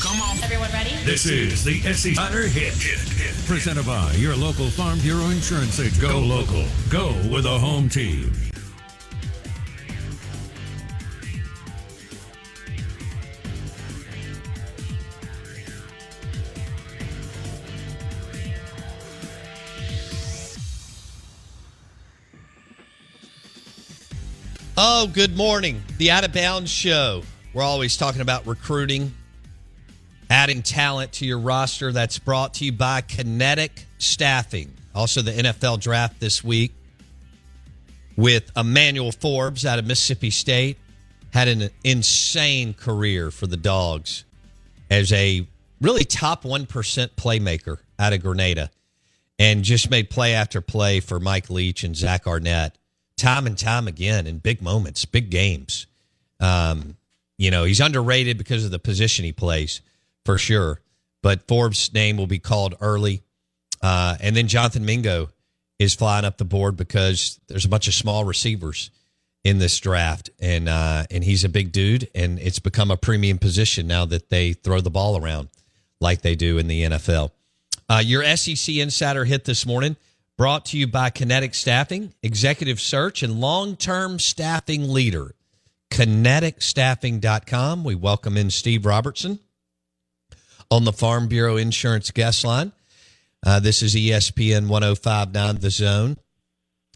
Come on. Everyone ready? This is the SEC Insider Hit. Hit, hit. Presented by your local Farm Bureau Insurance agent. Go local. Go with a home team. Oh, good morning. The Out of Bounds Show. We're always talking about recruiting, adding talent to your roster. That's brought to you by Kinetic Staffing. Also, the NFL draft this week with Emmanuel Forbes out of Mississippi State. Had an insane career for the Dogs as a really top 1% playmaker out of Grenada and just made play after play for Mike Leach and Zach Arnett time and time again in big moments, big games. Um, you know, he's underrated because of the position he plays for sure. But Forbes' name will be called early. Uh, and then Jonathan Mingo is flying up the board because there's a bunch of small receivers in this draft. And, uh, and he's a big dude, and it's become a premium position now that they throw the ball around like they do in the NFL. Uh, your SEC Insider hit this morning brought to you by Kinetic Staffing, executive search and long term staffing leader. KineticStaffing.com. We welcome in Steve Robertson on the Farm Bureau Insurance guest line. Uh, this is ESPN 1059 The Zone.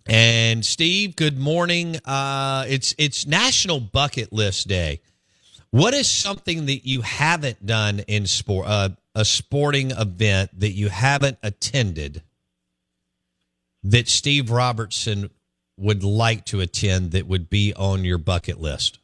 And Steve, good morning. Uh, it's it's National Bucket List Day. What is something that you haven't done in sport, uh, a sporting event that you haven't attended that Steve Robertson would like to attend that would be on your bucket list?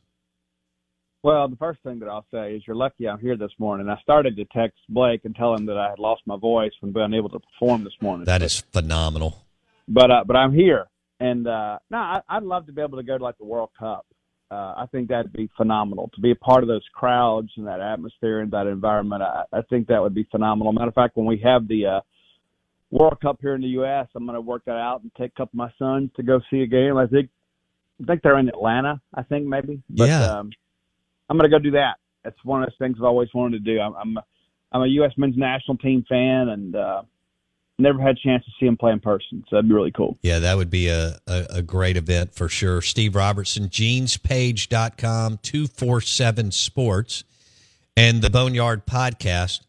Well, the first thing that I'll say is you're lucky I'm here this morning. I started to text Blake and tell him that I had lost my voice from being able to perform this morning. That is phenomenal. but uh, but I'm here, and uh, no, I, I'd love to be able to go to like the World Cup. Uh, I think that'd be phenomenal to be a part of those crowds and that atmosphere and that environment. I, I think that would be phenomenal. Matter of fact, when we have the uh, World Cup here in the U.S., I'm going to work that out and take a couple of my sons to go see a game. I think I think they're in Atlanta. I think maybe. But, Yeah. Um, I'm going to go do that. That's one of those things I've always wanted to do. I'm I'm, I'm a U.S. men's national team fan and uh, never had a chance to see them play in person. So that'd be really cool. Yeah, that would be a, a, a great event for sure. Steve Robertson, genespage.com, 247 Sports, and the Boneyard Podcast,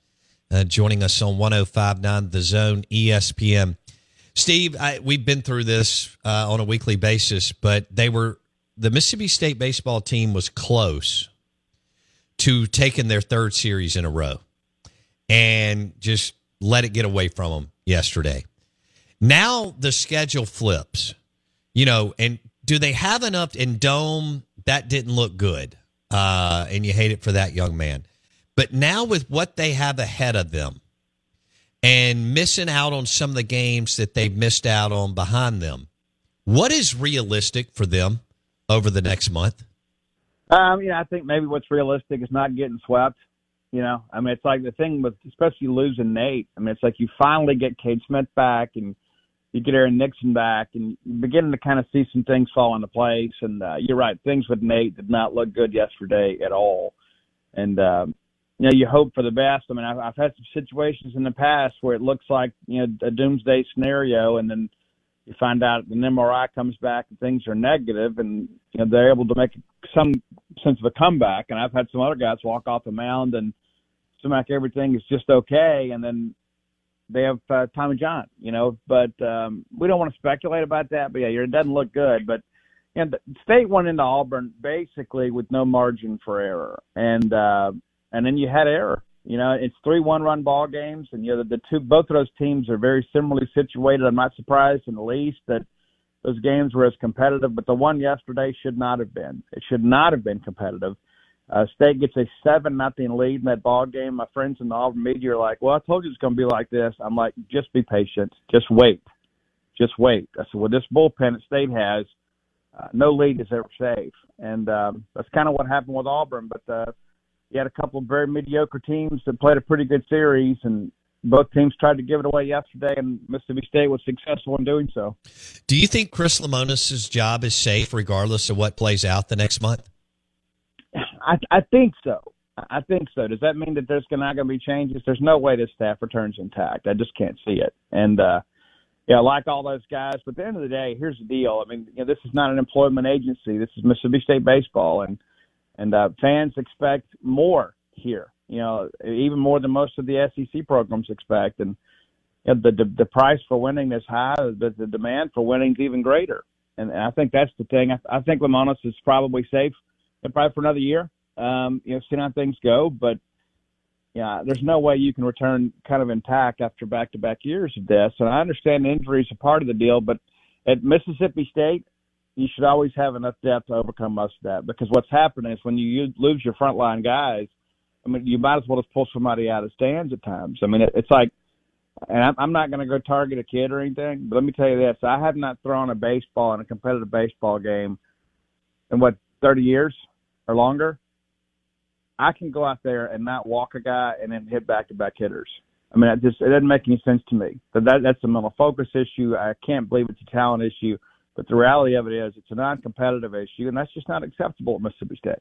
uh, joining us on 1059 The Zone ESPN. Steve, I, we've been through this uh, on a weekly basis, but they were the Mississippi State baseball team was close to taking their third series in a row and just let it get away from them yesterday. Now the schedule flips, you know, and do they have enough in Dohm? That didn't look good. Uh, and you hate it for that young man. But now with what they have ahead of them and missing out on some of the games that they've missed out on behind them, what is realistic for them over the next month? Um, you know, I think maybe what's realistic is not getting swept. You know, I mean, it's like the thing with especially losing Nate. I mean, it's like you finally get Cade Smith back and you get Aaron Nixon back, and you're beginning to kind of see some things fall into place. And uh, you're right, things with Nate did not look good yesterday at all. And um, you know, you hope for the best. I mean, I've, I've had some situations in the past where it looks like you know a doomsday scenario, and then you find out an MRI comes back and things are negative, and you know they're able to make some sense of a comeback. And I've had some other guys walk off the mound and seem like everything is just okay, and then they have uh, Tommy John, you know. But um, we don't want to speculate about that. But yeah, it doesn't look good. But you know, the state went into Auburn basically with no margin for error, and uh, and then you had error. You know, it's three one run ball games, and you know the, the two both of those teams are very similarly situated. I'm not surprised in the least that those games were as competitive, but the one yesterday should not have been. It should not have been competitive. Uh, State gets a seven nothing lead in that ball game. My friends in the Auburn media are like, "Well, I told you it's going to be like this." I'm like, "Just be patient. Just wait. Just wait." I said, "Well, this bullpen that State has, uh, no lead is ever safe," and um, that's kind of what happened with Auburn. But uh, you had a couple of very mediocre teams that played a pretty good series, and both teams tried to give it away yesterday, and Mississippi State was successful in doing so. Do you think Chris Lemonis' job is safe regardless of what plays out the next month? I, I think so. I think so. Does that mean that there's not going to be changes? There's no way this staff returns intact. I just can't see it. And uh, yeah, I like all those guys. But at the end of the day, here's the deal. I mean, you know, this is not an employment agency. This is Mississippi State baseball, and and uh, fans expect more here. You know, even more than most of the SEC programs expect. And you know, the, the the price for winning is high, but the demand for winning is even greater. And, and I think that's the thing. I, I think Lemonis is probably safe, probably for another year. Um, you know, see how things go, but yeah, there's no way you can return kind of intact after back-to-back years of this. And I understand injuries are part of the deal, but at Mississippi State, you should always have enough depth to overcome most of that. Because what's happening is when you lose your frontline guys, I mean, you might as well just pull somebody out of stands at times. I mean, it's like, and I'm not going to go target a kid or anything, but let me tell you this: I have not thrown a baseball in a competitive baseball game in what 30 years or longer. I can go out there and not walk a guy and then hit back to back hitters. I mean, it just it doesn't make any sense to me. But that that's a mental focus issue. I can't believe it's a talent issue. But the reality of it is, it's a non-competitive issue, and that's just not acceptable at Mississippi State.